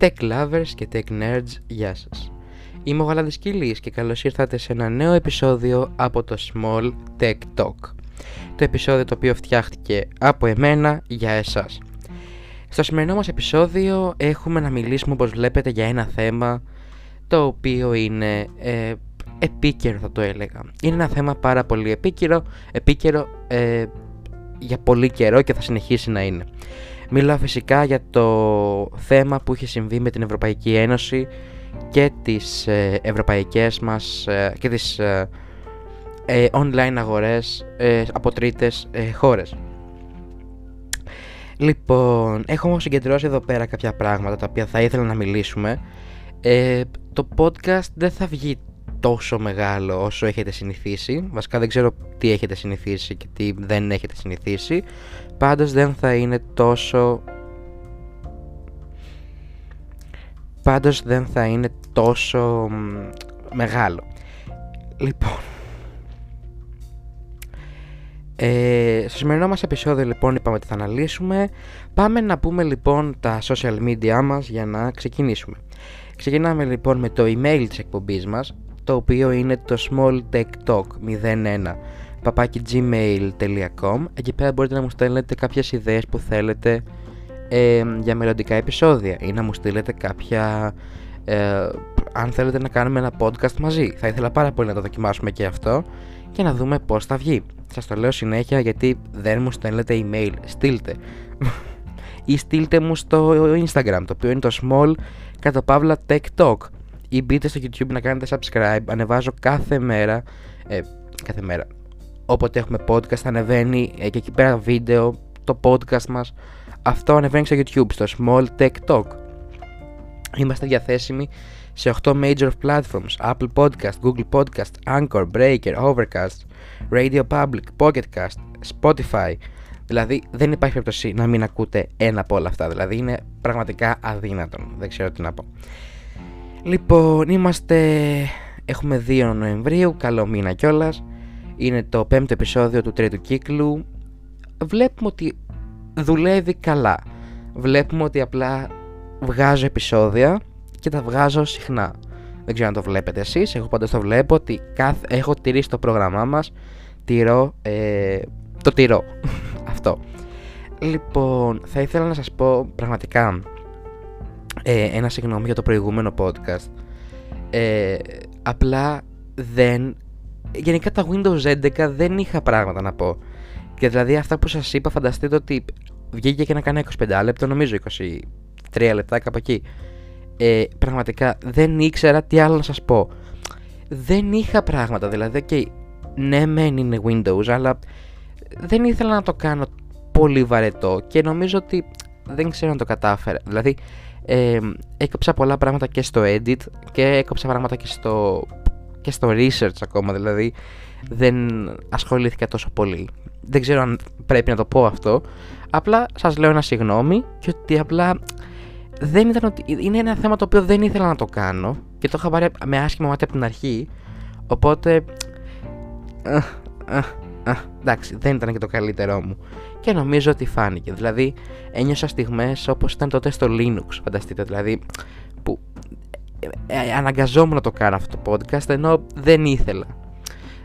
Tech lovers και tech nerds, γεια σας. Είμαι ο Γαλάδης Κίλης και καλώς ήρθατε σε ένα νέο επεισόδιο από το Small Tech Talk. Το επεισόδιο το οποίο φτιάχτηκε από εμένα για εσάς. Στο σημερινό μας επεισόδιο έχουμε να μιλήσουμε όπως βλέπετε για ένα θέμα το οποίο είναι ε, επίκαιρο θα το έλεγα. Είναι ένα θέμα πάρα πολύ επίκαιρο, επίκαιρο ε, για πολύ καιρό και θα συνεχίσει να είναι. Μιλάω φυσικά για το θέμα που είχε συμβεί με την Ευρωπαϊκή Ένωση και τις ε, ευρωπαϊκές μας ε, και τις ε, online αγορές από τρίτες χώρες. Λοιπόν, έχω όμως συγκεντρώσει εδώ πέρα κάποια πράγματα τα οποία θα ήθελα να μιλήσουμε. το podcast δεν θα βγει τόσο μεγάλο όσο έχετε συνηθίσει. Βασικά δεν ξέρω τι έχετε συνηθίσει και τι δεν έχετε συνηθίσει. Πάντως δεν θα είναι τόσο... Πάντως δεν θα είναι τόσο μεγάλο. Λοιπόν... Ε, στο σημερινό μας επεισόδιο λοιπόν είπαμε ότι θα αναλύσουμε Πάμε να πούμε λοιπόν τα social media μας για να ξεκινήσουμε Ξεκινάμε λοιπόν με το email της εκπομπής μας το οποίο είναι το smalltechtalk01 papakigmail.com Εκεί πέρα μπορείτε να μου στέλνετε κάποιες ιδέες που θέλετε ε, για μελλοντικά επεισόδια ή να μου στείλετε κάποια ε, αν θέλετε να κάνουμε ένα podcast μαζί. Θα ήθελα πάρα πολύ να το δοκιμάσουμε και αυτό και να δούμε πώς θα βγει. Σας το λέω συνέχεια γιατί δεν μου στέλνετε email. Στείλτε. ή στείλτε μου στο Instagram το οποίο είναι το small κατά παύλα tech talk ή μπείτε στο YouTube να κάνετε subscribe. Ανεβάζω κάθε μέρα. Ε, κάθε μέρα. Όποτε έχουμε podcast, ανεβαίνει ε, και εκεί πέρα βίντεο, το podcast μας. Αυτό ανεβαίνει στο YouTube, στο Small Tech Talk. Είμαστε διαθέσιμοι σε 8 major platforms Apple Podcast, Google Podcast, Anchor, Breaker, Overcast, Radio Public, Pocket Cast, Spotify. Δηλαδή δεν υπάρχει περίπτωση να μην ακούτε ένα από όλα αυτά. Δηλαδή είναι πραγματικά αδύνατον. Δεν ξέρω τι να πω. Λοιπόν, είμαστε. Έχουμε 2 Νοεμβρίου, καλό μήνα κιόλας. Είναι το πέμπτο επεισόδιο του τρίτου κύκλου. Βλέπουμε ότι δουλεύει καλά. Βλέπουμε ότι απλά βγάζω επεισόδια και τα βγάζω συχνά. Δεν ξέρω αν το βλέπετε εσείς, εγώ πάντα το βλέπω ότι κάθε... έχω τηρήσει το πρόγραμμά μας, τηρώ, ε... το τηρώ, αυτό. Λοιπόν, θα ήθελα να σας πω πραγματικά ε, ένα συγγνώμη για το προηγούμενο podcast. Ε, απλά δεν. Γενικά τα Windows 11 δεν είχα πράγματα να πω. Και δηλαδή αυτά που σας είπα, φανταστείτε ότι βγήκε και να κάνει 25 λεπτό, νομίζω 23 λεπτά κάπου εκεί. Ε, πραγματικά δεν ήξερα τι άλλο να σας πω. Δεν είχα πράγματα, δηλαδή, okay, ναι μεν είναι Windows, αλλά δεν ήθελα να το κάνω πολύ βαρετό και νομίζω ότι δεν ξέρω αν το κατάφερα. Δηλαδή, ε, έκοψα πολλά πράγματα και στο edit και έκοψα πράγματα και στο, και στο research ακόμα, δηλαδή δεν ασχολήθηκα τόσο πολύ. Δεν ξέρω αν πρέπει να το πω αυτό, απλά σας λέω ένα συγγνώμη και ότι απλά δεν ήταν ότι, είναι ένα θέμα το οποίο δεν ήθελα να το κάνω και το είχα πάρει με άσχημα μάτια από την αρχή, οπότε... εντάξει, δεν ήταν και το καλύτερό μου και νομίζω ότι φάνηκε. Δηλαδή, ένιωσα στιγμές όπως ήταν τότε στο Linux, φανταστείτε. Δηλαδή, που ε, ε, αναγκαζόμουν να το κάνω αυτό το podcast ενώ δεν ήθελα.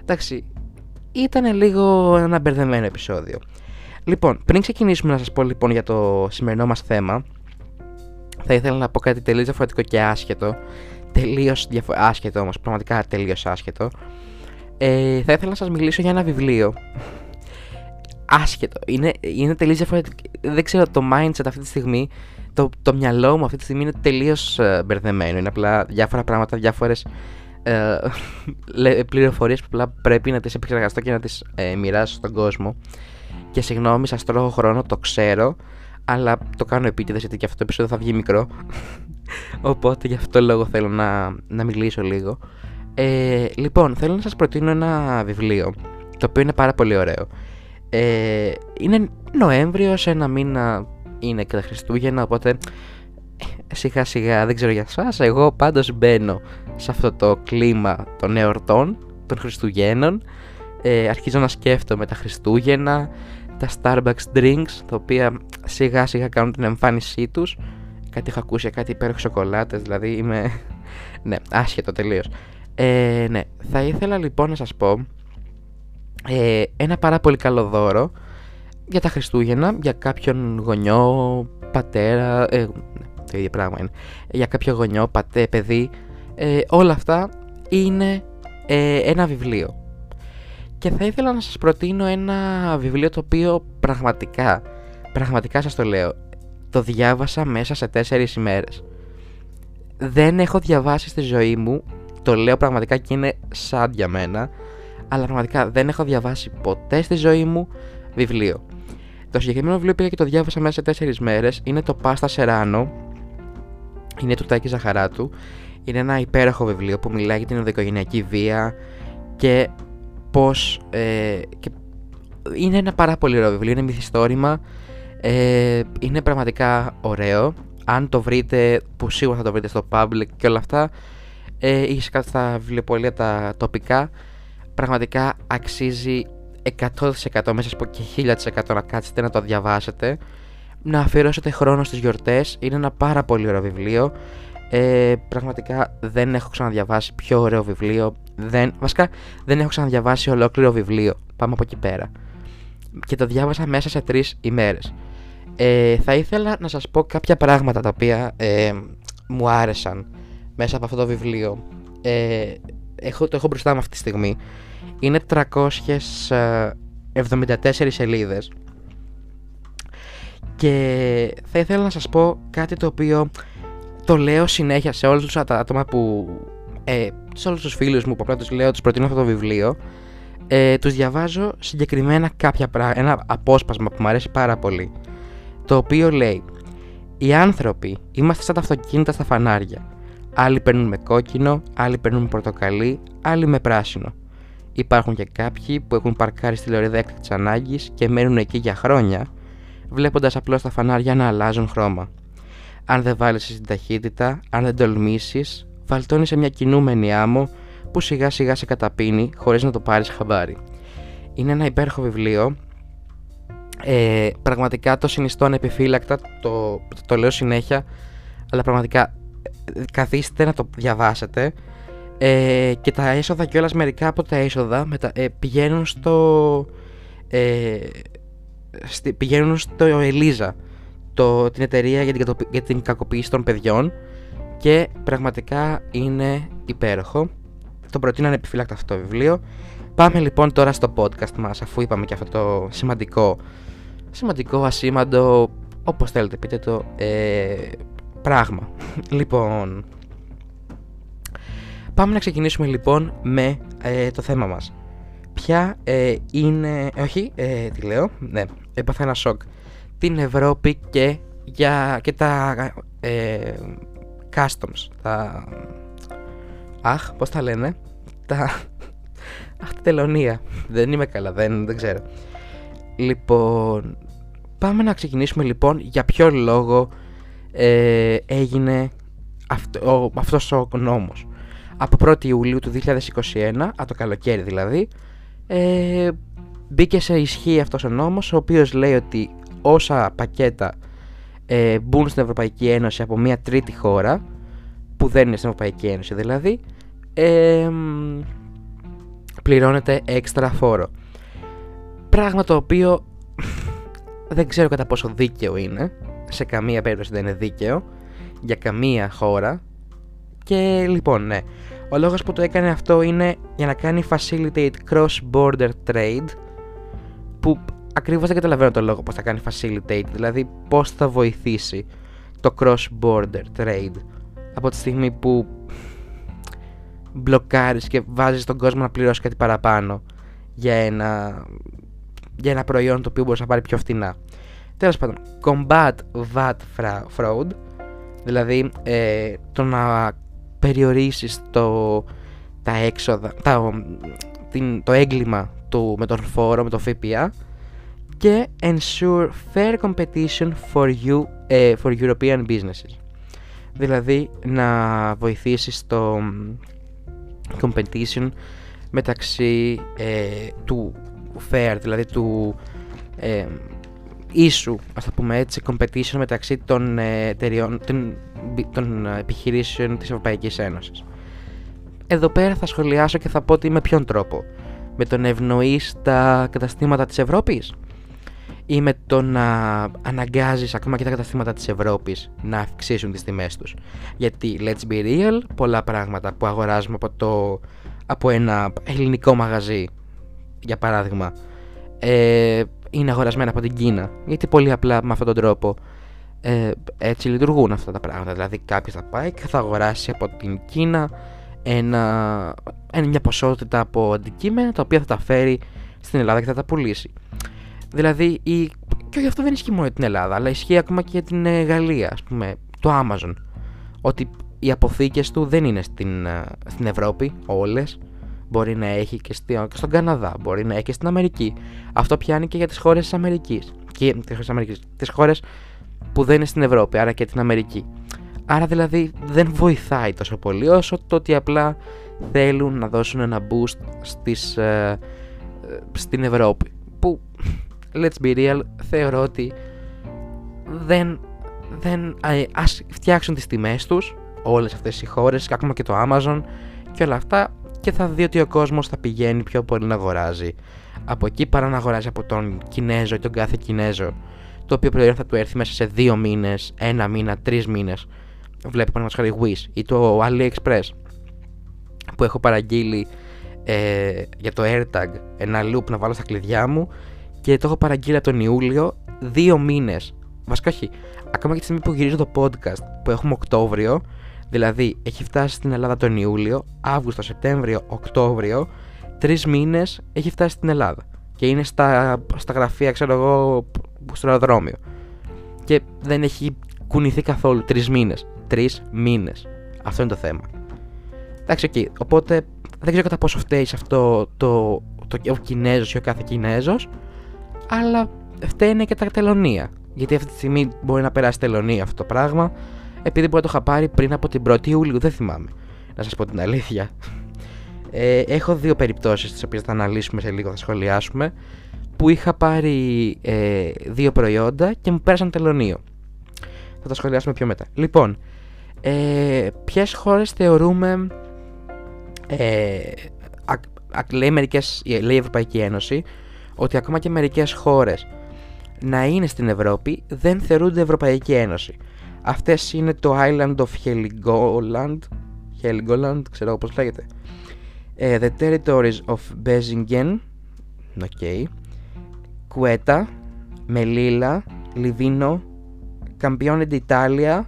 Εντάξει, ήταν λίγο ένα μπερδεμένο επεισόδιο. Λοιπόν, πριν ξεκινήσουμε να σας πω λοιπόν για το σημερινό μας θέμα, θα ήθελα να πω κάτι τελείως διαφορετικό και άσχετο. Τελείως διαφο... άσχετο όμως, πραγματικά τελείως άσχετο. Ε, θα ήθελα να σας μιλήσω για ένα βιβλίο άσχετο. Είναι, είναι τελείως διαφορετικό. Δεν ξέρω, το mindset αυτή τη στιγμή, το, το μυαλό μου αυτή τη στιγμή είναι τελείως uh, μπερδεμένο. Είναι απλά διάφορα πράγματα, διάφορες uh, πληροφορίες που απλά πρέπει να τις επεξεργαστώ και να τις uh, μοιράσω στον κόσμο. Και συγγνώμη, σας τρώω χρόνο, το ξέρω, αλλά το κάνω επίτηδες γιατί και αυτό το επεισόδιο θα βγει μικρό. Οπότε γι' αυτό το λόγο θέλω να, να μιλήσω λίγο. Ε, λοιπόν, θέλω να σας προτείνω ένα βιβλίο το οποίο είναι πάρα πολύ ωραίο. Ε, είναι Νοέμβριο, σε ένα μήνα είναι και τα Χριστούγεννα, οπότε ε, σιγά σιγά δεν ξέρω για σας, εγώ πάντως μπαίνω σε αυτό το κλίμα των εορτών, των Χριστουγέννων, ε, αρχίζω να σκέφτομαι τα Χριστούγεννα, τα Starbucks drinks, τα οποία σιγά σιγά κάνουν την εμφάνισή τους, κάτι έχω ακούσει κάτι υπέροχες σοκολάτες, δηλαδή είμαι... ναι, άσχετο τελείως. Ε, ναι, θα ήθελα λοιπόν να σας πω ε, ένα πάρα πολύ καλό δώρο για τα Χριστούγεννα, για κάποιον γονιό, πατέρα, ε, ναι, το ίδιο πράγμα είναι, για κάποιο γονιό, πατέ, παιδί, ε, όλα αυτά είναι ε, ένα βιβλίο. Και θα ήθελα να σας προτείνω ένα βιβλίο το οποίο πραγματικά, πραγματικά σας το λέω, το διάβασα μέσα σε τέσσερις ημέρες. Δεν έχω διαβάσει στη ζωή μου, το λέω πραγματικά και είναι σαν για μένα, αλλά πραγματικά δεν έχω διαβάσει ποτέ στη ζωή μου βιβλίο. Το συγκεκριμένο βιβλίο πήγα και το διάβασα μέσα σε τέσσερις μέρες, είναι το Πάστα Σεράνο, είναι του Τάκη Ζαχαράτου, είναι ένα υπέροχο βιβλίο που μιλάει για την ενδοοικογενειακή βία και πώς... Ε, και είναι ένα πάρα πολύ ωραίο βιβλίο, είναι μυθιστόρημα, ε, είναι πραγματικά ωραίο. Αν το βρείτε, που σίγουρα θα το βρείτε στο public και όλα αυτά, ε, ή στα βιβλιοπολία τα τοπικά, πραγματικά αξίζει 100% μέσα από και 1000% να κάτσετε να το διαβάσετε. Να αφιερώσετε χρόνο στις γιορτές. Είναι ένα πάρα πολύ ωραίο βιβλίο. Ε, πραγματικά δεν έχω ξαναδιαβάσει πιο ωραίο βιβλίο. Δεν, βασικά δεν έχω ξαναδιαβάσει ολόκληρο βιβλίο. Πάμε από εκεί πέρα. Και το διάβασα μέσα σε τρεις ημέρες. Ε, θα ήθελα να σας πω κάποια πράγματα τα οποία ε, μου άρεσαν μέσα από αυτό το βιβλίο ε, έχω, το έχω μπροστά μου αυτή τη στιγμή είναι 374 ε, σελίδες. Και θα ήθελα να σας πω κάτι το οποίο το λέω συνέχεια σε όλους τους άτομα που ε, σε όλους τους φίλους μου που απλά τους λέω τους προτείνω αυτό το βιβλίο. Ε, τους διαβάζω συγκεκριμένα κάποια πράγματα, ένα απόσπασμα που μου αρέσει πάρα πολύ το οποίο λέει οι άνθρωποι είμαστε σαν τα αυτοκίνητα στα φανάρια άλλοι παίρνουν με κόκκινο, άλλοι παίρνουν με πορτοκαλί, άλλοι με πράσινο Υπάρχουν και κάποιοι που έχουν παρκάρει στη λωρίδα έκτακτης ανάγκης και μένουν εκεί για χρόνια, βλέποντας απλώς τα φανάρια να αλλάζουν χρώμα. Αν δεν βάλεις την ταχύτητα, αν δεν τολμήσεις, βαλτώνεις σε μια κινούμενη άμμο που σιγά σιγά σε καταπίνει χωρίς να το πάρεις χαμπάρι. Είναι ένα υπέροχο βιβλίο. Ε, πραγματικά το συνιστώ ανεπιφύλακτα, το, το λέω συνέχεια, αλλά πραγματικά ε, καθίστε να το διαβάσετε ε, και τα έσοδα κιόλας μερικά από τα έσοδα μετα, ε, πηγαίνουν στο ε, στη, πηγαίνουν στο Ελίζα το, την εταιρεία για την, για την κακοποίηση των παιδιών και πραγματικά είναι υπέροχο. Το προτείνω ανεπιφύλακτα αυτό το βιβλίο. Πάμε λοιπόν τώρα στο podcast μας αφού είπαμε και αυτό το σημαντικό σημαντικό, ασήμαντο όπως θέλετε πείτε το ε, πράγμα λοιπόν Πάμε να ξεκινήσουμε λοιπόν με ε, το θέμα μας. Ποια ε, είναι... Όχι, ε, τι λέω, ναι, έπαθα ένα σοκ. Την Ευρώπη και, για, και τα ε, customs, τα... Αχ, πώς τα λένε, τα... Αχ, τη τελωνία. Δεν είμαι καλά, δεν, δεν ξέρω. Λοιπόν, πάμε να ξεκινήσουμε λοιπόν για ποιο λόγο ε, έγινε αυτό, ο, αυτός ο νόμος από 1η Ιουλίου του 2021, από το καλοκαίρι δηλαδή, ε, μπήκε σε ισχύ αυτός ο νόμος, ο οποίος λέει ότι όσα πακέτα ε, μπουν στην Ευρωπαϊκή Ένωση από μια τρίτη χώρα, που δεν είναι στην Ευρωπαϊκή Ένωση δηλαδή, ε, πληρώνεται έξτρα φόρο. Πράγμα το οποίο δεν ξέρω κατά πόσο δίκαιο είναι, σε καμία περίπτωση δεν είναι δίκαιο, για καμία χώρα, και λοιπόν, ναι. Ο λόγος που το έκανε αυτό είναι για να κάνει facilitate cross-border trade που ακριβώς δεν καταλαβαίνω το λόγο πώς θα κάνει facilitate, δηλαδή πώς θα βοηθήσει το cross-border trade από τη στιγμή που μπλοκάρεις και βάζεις τον κόσμο να πληρώσει κάτι παραπάνω για ένα, για ένα προϊόν το οποίο μπορείς να πάρει πιο φθηνά. Τέλος πάντων, combat VAT fraud, δηλαδή ε, το να περιορίσεις το, τα έξοδα, τα, την, το έγκλημα του, με τον φόρο, με το ΦΠΑ και ensure fair competition for, you, uh, for European businesses. Δηλαδή να βοηθήσεις το competition μεταξύ ε, του fair, δηλαδή του ε, ίσου, ας το πούμε έτσι, competition μεταξύ των, ε, εταιριών, των, των επιχειρήσεων της Ευρωπαϊκής Ένωσης. Εδώ πέρα θα σχολιάσω και θα πω ότι με ποιον τρόπο. Με τον ευνοεί τα καταστήματα της Ευρώπης ή με το να αναγκάζεις ακόμα και τα καταστήματα της Ευρώπης να αυξήσουν τις τιμές τους. Γιατί let's be real, πολλά πράγματα που αγοράζουμε από, το, από ένα ελληνικό μαγαζί, για παράδειγμα, ε, είναι αγορασμένα από την Κίνα. Γιατί πολύ απλά με αυτόν τον τρόπο ε, έτσι λειτουργούν αυτά τα πράγματα. Δηλαδή κάποιος θα πάει και θα αγοράσει από την Κίνα ένα, μια ποσότητα από αντικείμενα τα οποία θα τα φέρει στην Ελλάδα και θα τα πουλήσει. Δηλαδή, η... και όχι αυτό δεν ισχύει μόνο για την Ελλάδα, αλλά ισχύει ακόμα και για την ε, Γαλλία, ας πούμε, το Amazon. Ότι οι αποθήκες του δεν είναι στην, ε, στην Ευρώπη, όλες. Μπορεί να έχει και, στη, και στον Καναδά, μπορεί να έχει και στην Αμερική. Αυτό πιάνει και για τις χώρες της Αμερικής. Και τις χώρες, Αμερικής, τις χώρες που δεν είναι στην Ευρώπη, άρα και την Αμερική. Άρα δηλαδή δεν βοηθάει τόσο πολύ όσο το ότι απλά θέλουν να δώσουν ένα boost στις, ε, στην Ευρώπη. Που let's be real, θεωρώ ότι δεν, δεν ας φτιάξουν τις τιμές τους όλες αυτές οι χώρες, ακόμα και το Amazon και όλα αυτά και θα δει ότι ο κόσμος θα πηγαίνει πιο πολύ να αγοράζει από εκεί παρά να αγοράζει από τον Κινέζο ή τον κάθε Κινέζο το οποίο προϊόν θα του έρθει μέσα σε δύο μήνες, ένα μήνα, τρεις μήνες βλέπει πάνω χάρη Wish ή το AliExpress που έχω παραγγείλει ε, για το AirTag ένα loop να βάλω στα κλειδιά μου και το έχω παραγγείλει τον Ιούλιο δύο μήνες. Βασικά όχι. Ακόμα και τη στιγμή που γυρίζω το podcast που έχουμε Οκτώβριο, δηλαδή έχει φτάσει στην Ελλάδα τον Ιούλιο, Αύγουστο, Σεπτέμβριο, Οκτώβριο, τρεις μήνες έχει φτάσει στην Ελλάδα. Και είναι στα, στα γραφεία, ξέρω εγώ, στο αεροδρόμιο. Και δεν έχει κουνηθεί καθόλου τρεις μήνες. Τρεις μήνες. Αυτό είναι το θέμα. Εντάξει, okay. οπότε δεν ξέρω κατά πόσο φταίει σε αυτό το, το, το ο Κινέζος ή ο κάθε Κινέζος αλλά φταίνε και τα τελωνία. Γιατί αυτή τη στιγμή μπορεί να περάσει τελωνία αυτό το πράγμα, επειδή μπορεί να το είχα πάρει πριν από την 1η Ιούλιου, δεν θυμάμαι. Να σας πω την αλήθεια. Ε, έχω δύο περιπτώσεις, τις οποίες θα αναλύσουμε σε λίγο, θα σχολιάσουμε, που είχα πάρει ε, δύο προϊόντα και μου πέρασαν τελωνίο. Θα τα σχολιάσουμε πιο μετά. Λοιπόν, ε, ποιες χώρες θεωρούμε. Ε, λέει, μερικές, λέει η Ευρωπαϊκή Ένωση ότι ακόμα και μερικές χώρες να είναι στην Ευρώπη δεν θεωρούνται Ευρωπαϊκή Ένωση. Αυτές είναι το Island of Heligoland, Heligoland, ξέρω πώς λέγεται, uh, the territories of Bezingen, ok, Quetta, Melilla, Livino, Campione d'Italia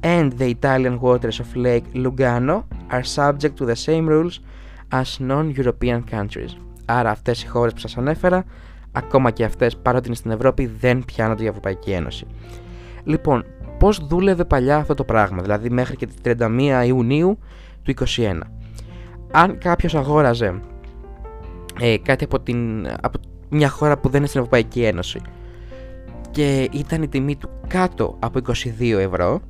and the Italian waters of Lake Lugano are subject to the same rules as non-European countries. Άρα αυτέ οι χώρε που σα ανέφερα, ακόμα και αυτέ παρότι είναι στην Ευρώπη, δεν πιάνονται η Ευρωπαϊκή Ένωση. Λοιπόν, πώς δούλευε παλιά αυτό το πράγμα, δηλαδή μέχρι και τι 31 Ιουνίου του 2021. Αν κάποιος αγόραζε ε, κάτι από, την, από μια χώρα που δεν είναι στην Ευρωπαϊκή Ένωση και ήταν η τιμή του κάτω από 22 ευρώ,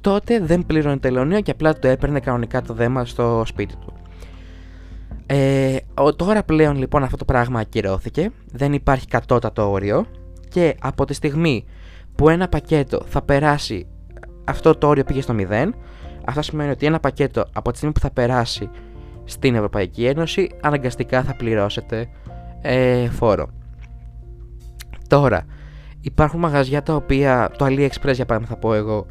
τότε δεν πλήρωνε τελωνίο και απλά το έπαιρνε κανονικά το δέμα στο σπίτι του. Ε, τώρα πλέον λοιπόν αυτό το πράγμα ακυρώθηκε, δεν υπάρχει κατώτατο όριο και από τη στιγμή που ένα πακέτο θα περάσει, αυτό το όριο πήγε στο 0, αυτό σημαίνει ότι ένα πακέτο από τη στιγμή που θα περάσει στην Ευρωπαϊκή Ένωση αναγκαστικά θα πληρώσετε ε, φόρο. Τώρα, υπάρχουν μαγαζιά τα οποία, το AliExpress για παράδειγμα θα πω εγώ,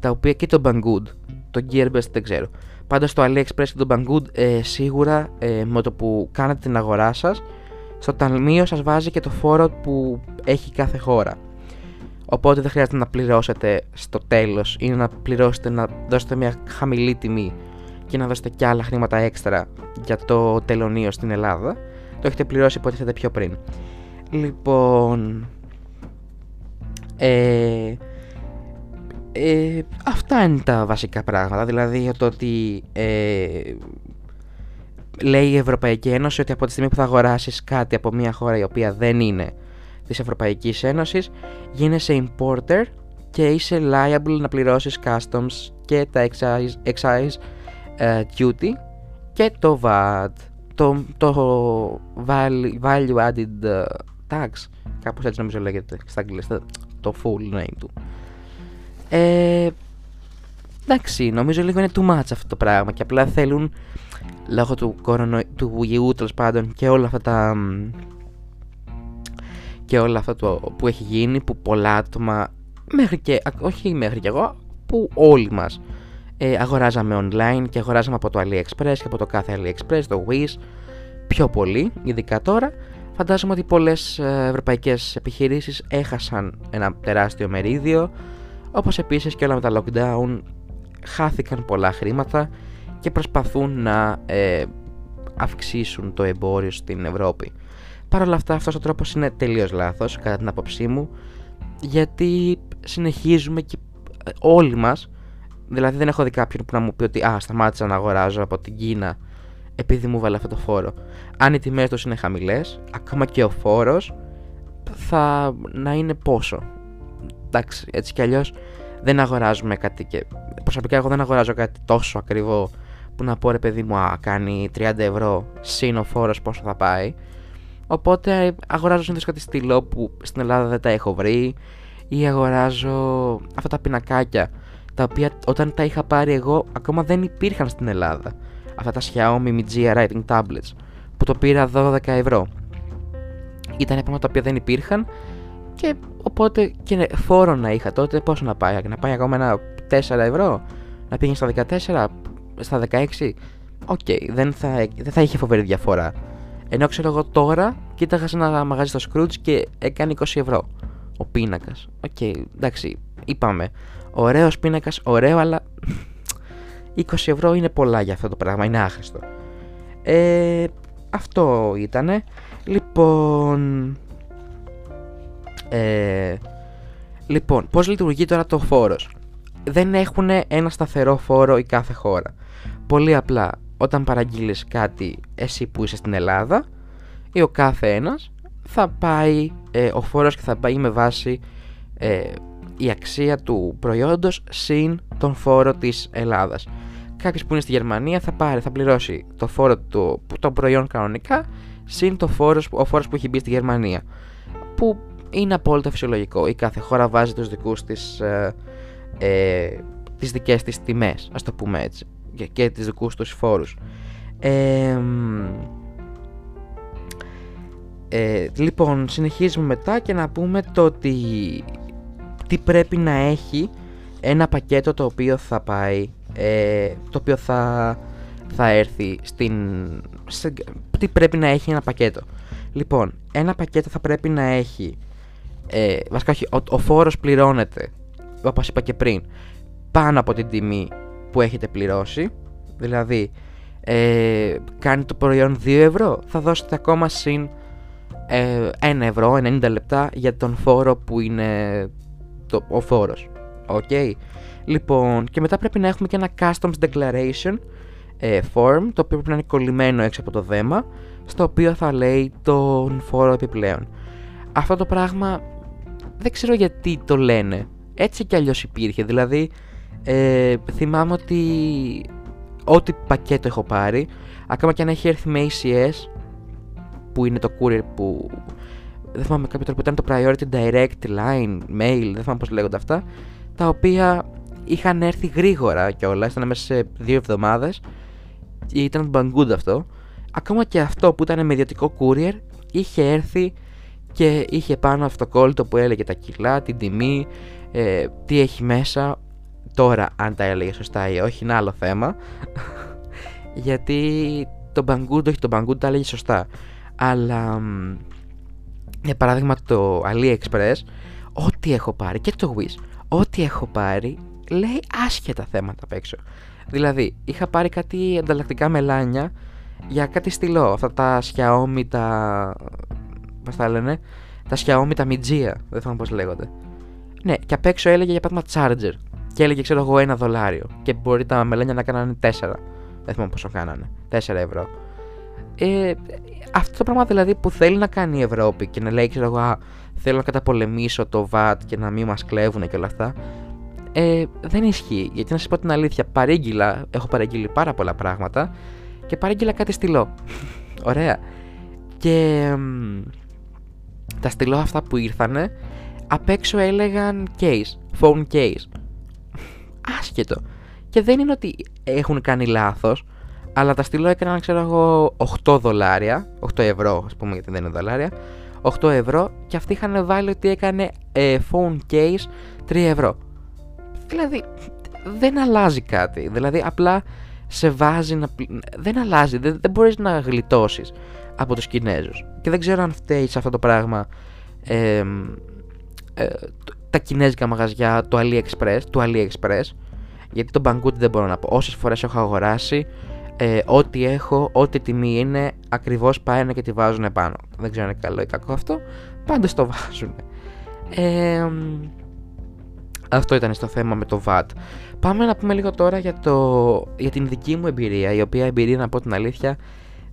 τα οποία και το Banggood, το Gearbest δεν ξέρω, Πάντως στο AliExpress και το Banggood ε, σίγουρα ε, με το που κάνετε την αγορά σας, στο ταμείο σας βάζει και το φόρο που έχει κάθε χώρα. Οπότε δεν χρειάζεται να πληρώσετε στο τέλος ή να πληρώσετε να δώσετε μια χαμηλή τιμή και να δώσετε και άλλα χρήματα έξτρα για το τελωνίο στην Ελλάδα. Το έχετε πληρώσει υποτίθεται πιο πριν. Λοιπόν. Ε, ε, αυτά είναι τα βασικά πράγματα. Δηλαδή το ότι ε, λέει η Ευρωπαϊκή Ένωση ότι από τη στιγμή που θα αγοράσεις κάτι από μια χώρα η οποία δεν είναι της Ευρωπαϊκής Ένωσης γίνεσαι importer και είσαι liable να πληρώσεις customs και τα excise, excise uh, duty και το VAT το, το value added tags, κάπως έτσι νομίζω λέγεται στα αγγλικά, το full name του. Ε, εντάξει, νομίζω λίγο είναι too much αυτό το πράγμα και απλά θέλουν λόγω του, κορονο... του ιού τέλος πάντων και όλα αυτά τα και όλα αυτά το που έχει γίνει που πολλά άτομα μέχρι και, όχι μέχρι και εγώ που όλοι μας ε, αγοράζαμε online και αγοράζαμε από το AliExpress και από το κάθε AliExpress, το Wish πιο πολύ, ειδικά τώρα φαντάζομαι ότι πολλές ε, ευρωπαϊκές επιχειρήσεις έχασαν ένα τεράστιο μερίδιο όπως επίσης και όλα με τα lockdown χάθηκαν πολλά χρήματα και προσπαθούν να ε, αυξήσουν το εμπόριο στην Ευρώπη. Παρ' όλα αυτά αυτός ο τρόπος είναι τελείως λάθος κατά την άποψή μου γιατί συνεχίζουμε και ε, όλοι μας δηλαδή δεν έχω δει κάποιον που να μου πει ότι α, σταμάτησα να αγοράζω από την Κίνα επειδή μου βάλε αυτό το φόρο. Αν οι τιμές τους είναι χαμηλές, ακόμα και ο φόρος θα να είναι πόσο. Εντάξει, έτσι κι αλλιώς δεν αγοράζουμε κάτι και προσωπικά εγώ δεν αγοράζω κάτι τόσο ακριβό που να πω ρε παιδί μου α, κάνει 30 ευρώ συν ο φόρος πόσο θα πάει οπότε αγοράζω συνήθως κάτι στυλό που στην Ελλάδα δεν τα έχω βρει ή αγοράζω αυτά τα πινακάκια τα οποία όταν τα είχα πάρει εγώ ακόμα δεν υπήρχαν στην Ελλάδα. Αυτά τα Xiaomi Mi Gia Writing Tablets που το πήρα 12 ευρώ. Ήταν πράγματα τα οποία δεν υπήρχαν και οπότε και φόρο να είχα τότε πόσο να πάει να πάει ακόμα ένα 4 ευρώ να πήγαινε στα 14 στα 16 ok okay, δεν, θα, δεν θα είχε φοβερή διαφορά ενώ ξέρω εγώ τώρα κοίταγα σε ένα μαγαζί στο Scrooge και έκανε 20 ευρώ ο πίνακας. Ok, okay, εντάξει, είπαμε. Ωραίος πίνακας, ωραίο, αλλά 20 ευρώ είναι πολλά για αυτό το πράγμα, είναι άχρηστο. Ε, αυτό ήτανε. Λοιπόν. Ε, λοιπόν, πώς λειτουργεί τώρα το φόρος; Δεν έχουν ένα σταθερό φόρο η κάθε χώρα. Πολύ απλά, όταν παραγγείλεις κάτι εσύ που είσαι στην Ελλάδα ή ο κάθε ένας, θα πάει ε, ο φόρος και θα πάει με βάση ε, η αξία του προϊόντος συν τον φόρο της Ελλάδας. Κάποιος που είναι στη Γερμανία θα πάρει, θα πληρώσει το φόρο του το προϊόν κανονικά συν το φόρος, ο φόρος που έχει μπει στη Γερμανία. Που είναι απόλυτα φυσιολογικό. Η κάθε χώρα βάζει τους δικούς της ε, ε, τις δικές της τιμές, ας το πούμε έτσι, και, και τις δικούς τους φόρους. Ε, λοιπόν, συνεχίζουμε μετά και να πούμε το ότι τι πρέπει να έχει ένα πακέτο το οποίο θα πάει, ε, το οποίο θα, θα έρθει στην... τι πρέπει να έχει ένα πακέτο. Λοιπόν, ένα πακέτο θα πρέπει να έχει, ε, βασικά όχι, ο, ο φόρος πληρώνεται όπως είπα και πριν, πάνω από την τιμή που έχετε πληρώσει. Δηλαδή, ε, κάνει το προϊόν 2 ευρώ, θα δώσετε ακόμα συν ε, 1 ευρώ, 90 λεπτά για τον φόρο που είναι το, ο φόρος. Οκ. Λοιπόν, και μετά πρέπει να έχουμε και ένα Customs Declaration ε, form, το οποίο πρέπει να είναι κολλημένο έξω από το δέμα, στο οποίο θα λέει τον φόρο επιπλέον. Αυτό το πράγμα δεν ξέρω γιατί το λένε έτσι κι αλλιώς υπήρχε. Δηλαδή, ε, θυμάμαι ότι ό,τι πακέτο έχω πάρει, ακόμα και αν έχει έρθει με ACS, που είναι το courier που. Δεν θυμάμαι κάποιο τρόπο, ήταν το priority direct line, mail, δεν θυμάμαι πώς λέγονται αυτά, τα οποία είχαν έρθει γρήγορα κιόλας, ήταν μέσα σε δύο εβδομάδες. Ήταν μπαγκούντ αυτό. Ακόμα και αυτό που ήταν με ιδιωτικό courier είχε έρθει και είχε πάνω αυτοκόλλητο που έλεγε τα κιλά, την τιμή, ε, τι έχει μέσα. Τώρα, αν τα έλεγε σωστά ή όχι, είναι άλλο θέμα. Γιατί το Banggood, όχι το Banggood, τα έλεγε σωστά. Αλλά, για παράδειγμα, το AliExpress, ό,τι έχω πάρει και το Wish, ό,τι έχω πάρει λέει άσχετα θέματα απ' έξω. Δηλαδή, είχα πάρει κάτι ανταλλακτικά μελάνια για κάτι στυλό. Αυτά τα Xiaomi, τα. Πώς τα λένε, τα Xiaomi, τα Mijia, δεν θυμάμαι πώς λέγονται. Ναι, και απ' έξω έλεγε για παράδειγμα charger. Και έλεγε, ξέρω εγώ, ένα δολάριο. Και μπορεί τα μελένια να κάνανε 4. Δεν θυμάμαι πόσο κάνανε. 4 ευρώ. Ε, αυτό το πράγμα δηλαδή που θέλει να κάνει η Ευρώπη και να λέει, ξέρω εγώ, α, θέλω να καταπολεμήσω το VAT και να μην μας κλέβουν και όλα αυτά. Ε, δεν ισχύει. Γιατί να σας πω την αλήθεια, παρήγγειλα, έχω παραγγείλει πάρα πολλά πράγματα και παρήγγειλα κάτι στυλό. Ωραία. Και τα στυλό αυτά που ήρθανε απ' έξω έλεγαν case, phone case. Άσχετο. Και δεν είναι ότι έχουν κάνει λάθος, αλλά τα στυλό έκαναν, ξέρω εγώ, 8 δολάρια, 8 ευρώ, ας πούμε, γιατί δεν είναι δολάρια, 8 ευρώ και αυτοί είχαν βάλει ότι έκανε ε, phone case 3 ευρώ. Δηλαδή, δεν αλλάζει κάτι. Δηλαδή, απλά σε βάζει να. Δεν αλλάζει, δεν, δεν μπορείς να γλιτώσεις από τους Κινέζους. Και δεν ξέρω αν φταίει σε αυτό το πράγμα ε, ε, τα κινέζικα μαγαζιά του AliExpress, του AliExpress γιατί τον Banggood δεν μπορώ να πω. Όσες φορές έχω αγοράσει, ε, ό,τι έχω, ό,τι τιμή είναι, ακριβώς πάνε και τη βάζουν επάνω. Δεν ξέρω αν είναι καλό ή κακό αυτό. Πάντως το βάζουν. Ε, αυτό ήταν στο θέμα με το VAT. Πάμε να πούμε λίγο τώρα για, το, για την δική μου εμπειρία, η οποία εμπειρία να πω την αλήθεια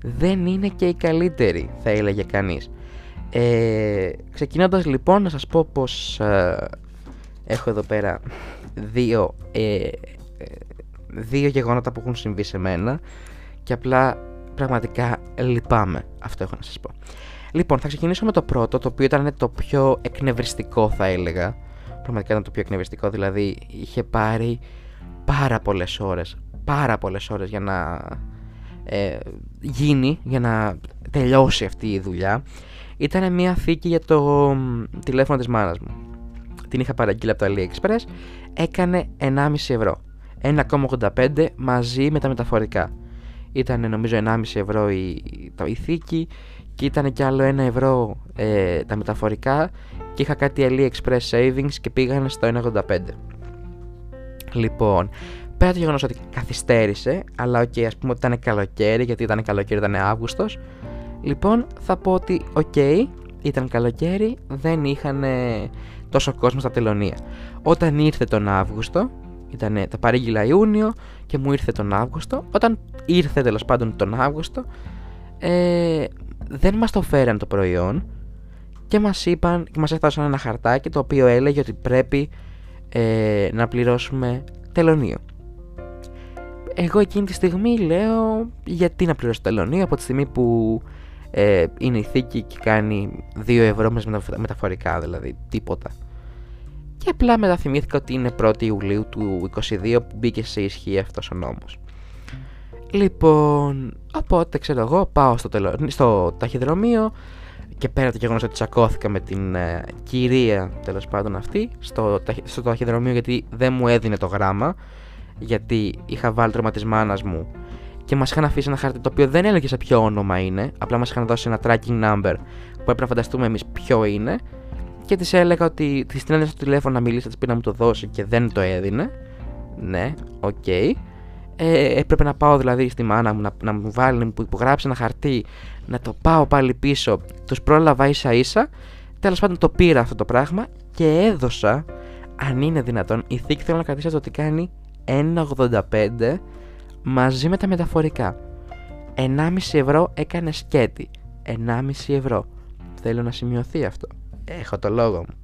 δεν είναι και η καλύτερη, θα έλεγε κανείς. Ε, ξεκινώντας λοιπόν να σας πω πως ε, έχω εδώ πέρα δύο, ε, ε, δύο γεγονότα που έχουν συμβεί σε μένα και απλά πραγματικά λυπάμαι. Αυτό έχω να σας πω. Λοιπόν, θα ξεκινήσω με το πρώτο, το οποίο ήταν το πιο εκνευριστικό θα έλεγα. Πραγματικά ήταν το πιο εκνευριστικό, δηλαδή είχε πάρει πάρα πολλές ώρες, πάρα πολλές ώρες για να ε, γίνει, για να τελειώσει αυτή η δουλειά. Ήταν μια θήκη για το τηλέφωνο της μάνας μου. Την είχα παραγγείλει από το AliExpress έκανε 1,5 ευρώ. 1,85 μαζί με τα μεταφορικά. Ήταν νομίζω 1,5 ευρώ η, το, η θήκη και ήταν και άλλο 1 ευρώ ε, τα μεταφορικά και είχα κάτι AliExpress savings και πήγανε στο 1,85. Λοιπόν, πέρα το γεγονός ότι καθυστέρησε, αλλά ok, okay, ας πούμε ότι ήταν καλοκαίρι, γιατί ήταν καλοκαίρι, ήταν Αύγουστος. Λοιπόν, θα πω ότι ok, okay, ήταν καλοκαίρι, δεν είχαν τόσο κόσμο στα τελωνεία. Όταν ήρθε τον Αύγουστο, ήταν τα παρήγγειλα Ιούνιο και μου ήρθε τον Αύγουστο. Όταν ήρθε τέλος πάντων τον Αύγουστο, ε, δεν μας το φέραν το προϊόν και μας είπαν και μας έφτασαν ένα χαρτάκι το οποίο έλεγε ότι πρέπει ε, να πληρώσουμε τελωνίο. Εγώ εκείνη τη στιγμή λέω γιατί να πληρώσω τελωνίο από τη στιγμή που ε, είναι η θήκη και κάνει 2 ευρώ μέσα μεταφορικά δηλαδή τίποτα. Και απλά μεταθυμήθηκα ότι είναι 1η Ιουλίου του 2022 που μπήκε σε ισχύ αυτός ο νόμος. Λοιπόν, οπότε ξέρω εγώ πάω στο, τελο... στο ταχυδρομείο και πέρα το γεγονός ότι τσακώθηκα με την ε, κυρία τέλος πάντων αυτή στο, στο ταχυδρομείο γιατί δεν μου έδινε το γράμμα γιατί είχα βάλει το όνομα τη μάνα μου και μας είχαν αφήσει ένα χαρτί το οποίο δεν έλεγε σε ποιο όνομα είναι. Απλά μας είχαν δώσει ένα tracking number που έπρεπε να φανταστούμε εμείς ποιο είναι. Και της έλεγα ότι της την έδωσα στο τηλέφωνο να μιλήσει, της πει να μου το δώσει και δεν το έδινε. Ναι, ok. Okay. Ε, έπρεπε να πάω δηλαδή στη μάνα μου να, να μου βάλει, να υπογράψει ένα χαρτί, να το πάω πάλι πίσω. Τους πρόλαβα ίσα ίσα. Τέλος πάντων το πήρα αυτό το πράγμα και έδωσα, αν είναι δυνατόν, η θήκη θέλω να κρατήσω το ότι κάνει 1,85 μαζί με τα μεταφορικά. 1,5 ευρώ έκανε σκέτη. 1,5 ευρώ. Θέλω να σημειωθεί αυτό. Έχω το λόγο μου.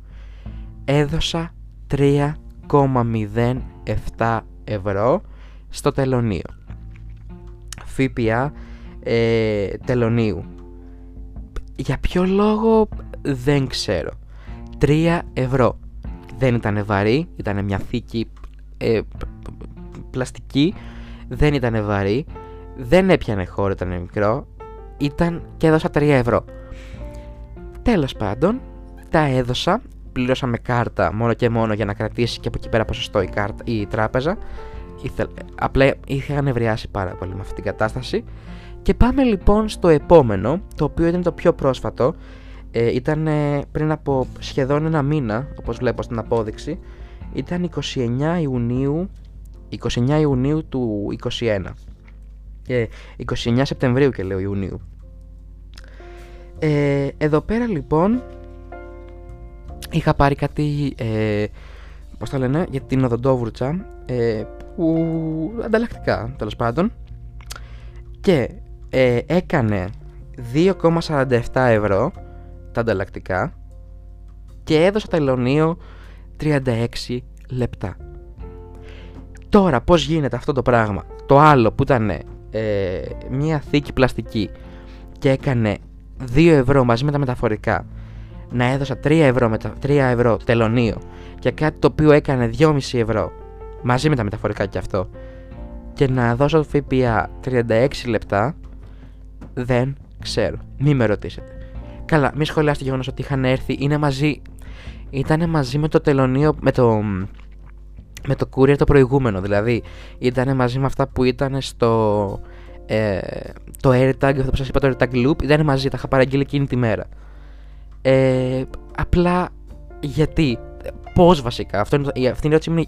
Έδωσα 3,07 ευρώ στο τελωνίο. ΦΠΑ ε, τελωνίου. Για ποιο λόγο δεν ξέρω. 3 ευρώ. Δεν ήταν βαρύ, ήταν μια θήκη ε, πλαστική δεν ήταν βαρύ, δεν έπιανε χώρο, ήταν μικρό, ήταν και έδωσα 3 ευρώ. Τέλος πάντων, τα έδωσα, πλήρωσα με κάρτα μόνο και μόνο για να κρατήσει και από εκεί πέρα ποσοστό η, κάρτα, η τράπεζα. Ήθε, απλά είχα νευριάσει πάρα πολύ με αυτή την κατάσταση. Και πάμε λοιπόν στο επόμενο, το οποίο ήταν το πιο πρόσφατο. Ε, ήταν πριν από σχεδόν ένα μήνα, όπως βλέπω στην απόδειξη. Ήταν 29 Ιουνίου 29 Ιουνίου του 21 και 29 Σεπτεμβρίου και λέω Ιουνίου. Ε, εδώ πέρα λοιπόν είχα πάρει κάτι ε, πώς το λένε για την οδοντόβουρτσα ε, που ανταλλακτικά τέλος πάντων και ε, έκανε 2,47 ευρώ τα ανταλλακτικά και έδωσα τελωνίο 36 λεπτά Τώρα πώς γίνεται αυτό το πράγμα; Το άλλο που ήταν ε, μια θήκη πλαστική και έκανε 2 ευρώ μαζί με τα μεταφορικά να έδωσα 3 ευρώ, μετα... 3 ευρώ τελωνίο για κάτι το οποίο έκανε 2,5 ευρώ μαζί με τα μεταφορικά και αυτό και να δώσω ΦΠΑ 36 λεπτά δεν ξέρω. Μη με ρωτήσετε. Καλά, μη σχολιάσετε το γεγονός ότι είχαν έρθει. Είναι μαζί. Ήταν μαζί με το τελωνίο. Με το. Με το courier το προηγούμενο. Δηλαδή, ήταν μαζί με αυτά που ήταν στο. Ε, το AirTag, αυτό που σας είπα, το AirTag Loop. Ήταν μαζί, τα είχα παραγγείλει εκείνη τη μέρα. Ε, απλά γιατί. Πώς βασικά. Αυτό είναι, αυτή είναι η ερώτηση μου.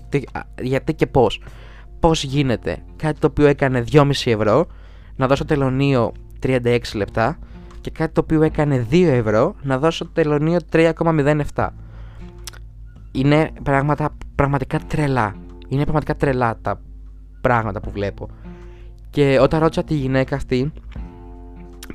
Γιατί και πώς. Πώς γίνεται κάτι το οποίο έκανε 2,5 ευρώ να δώσω τελωνίο 36 λεπτά και κάτι το οποίο έκανε 2 ευρώ να δώσω τελωνίο 3,07. Είναι πράγματα πραγματικά τρελά. Είναι πραγματικά τρελά τα πράγματα που βλέπω. Και όταν ρώτησα τη γυναίκα αυτή,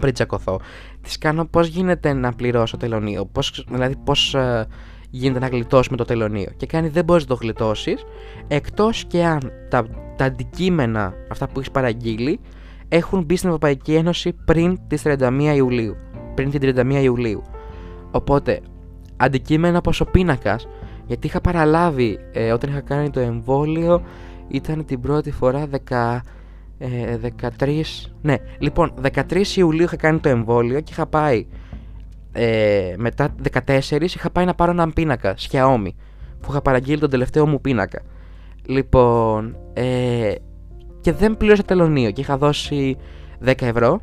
πριν τσακωθώ, της κάνω πώς γίνεται να πληρώσω τελωνίο. Πώς, δηλαδή, πώς ε, γίνεται να γλιτώσουμε το τελωνίο. Και κάνει δεν μπορείς να το γλιτώσεις εκτός και αν τα, τα αντικείμενα, αυτά που έχεις παραγγείλει, έχουν μπει στην Ευρωπαϊκή Ένωση πριν τις 31 Ιουλίου. Πριν την 31 Ιουλίου. Οπότε, αντικείμενα όπως ο πίνακας, γιατί είχα παραλάβει ε, όταν είχα κάνει το εμβόλιο, ήταν την πρώτη φορά 10, ε, 13. Ναι, λοιπόν, 13 Ιουλίου είχα κάνει το εμβόλιο και είχα πάει. Ε, μετά 14 είχα πάει να πάρω έναν πίνακα Xiaomi που είχα παραγγείλει τον τελευταίο μου πίνακα. Λοιπόν, ε, και δεν πλήρωσα τελωνίο και είχα δώσει 10 ευρώ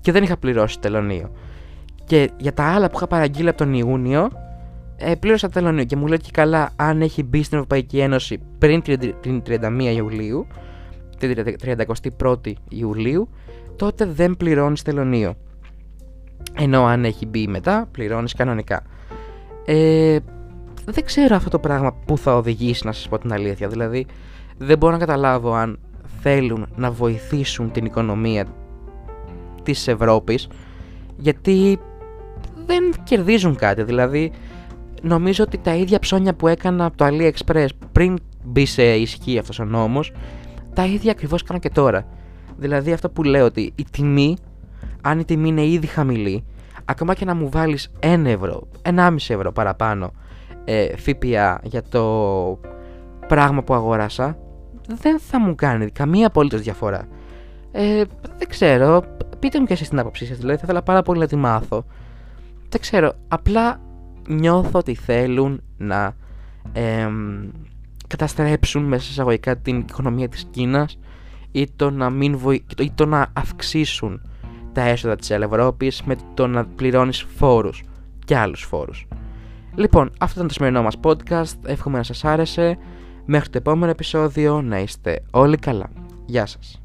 και δεν είχα πληρώσει τελωνίο. Και για τα άλλα που είχα παραγγείλει από τον Ιούνιο, ε, πλήρωσα τελωνίο και μου λέει και καλά αν έχει μπει στην Ευρωπαϊκή Ένωση πριν την 31 Ιουλίου, την 31η Ιουλίου, τότε δεν πληρώνεις τελωνίο. Ενώ αν έχει μπει μετά, πληρώνεις κανονικά. Ε, δεν ξέρω αυτό το πράγμα που θα οδηγήσει, να σας πω την αλήθεια. Δηλαδή, δεν μπορώ να καταλάβω αν θέλουν να βοηθήσουν την οικονομία της Ευρώπης γιατί δεν κερδίζουν κάτι. Δηλαδή, νομίζω ότι τα ίδια ψώνια που έκανα από το AliExpress πριν μπει σε ισχύ αυτός ο νόμος, τα ίδια ακριβώς κάνω και τώρα. Δηλαδή αυτό που λέω ότι η τιμή, αν η τιμή είναι ήδη χαμηλή, ακόμα και να μου βάλεις 1 ευρώ, 1,5 ευρώ παραπάνω ε, ΦΠΑ για το πράγμα που αγόρασα, δεν θα μου κάνει καμία απολύτως διαφορά. Ε, δεν ξέρω. Πείτε μου και εσείς την άποψή σας. Δηλαδή, θα ήθελα πάρα πολύ να τη μάθω. Δεν ξέρω. Απλά νιώθω ότι θέλουν να ε, καταστρέψουν μέσα εισαγωγικά την οικονομία της Κίνας ή το να, μην βοη... ή το να αυξήσουν τα έσοδα της Ευρώπης με το να πληρώνεις φόρους και άλλους φόρους. Λοιπόν, αυτό ήταν το σημερινό μας podcast. Εύχομαι να σας άρεσε. Μέχρι το επόμενο επεισόδιο να είστε όλοι καλά. Γεια σας.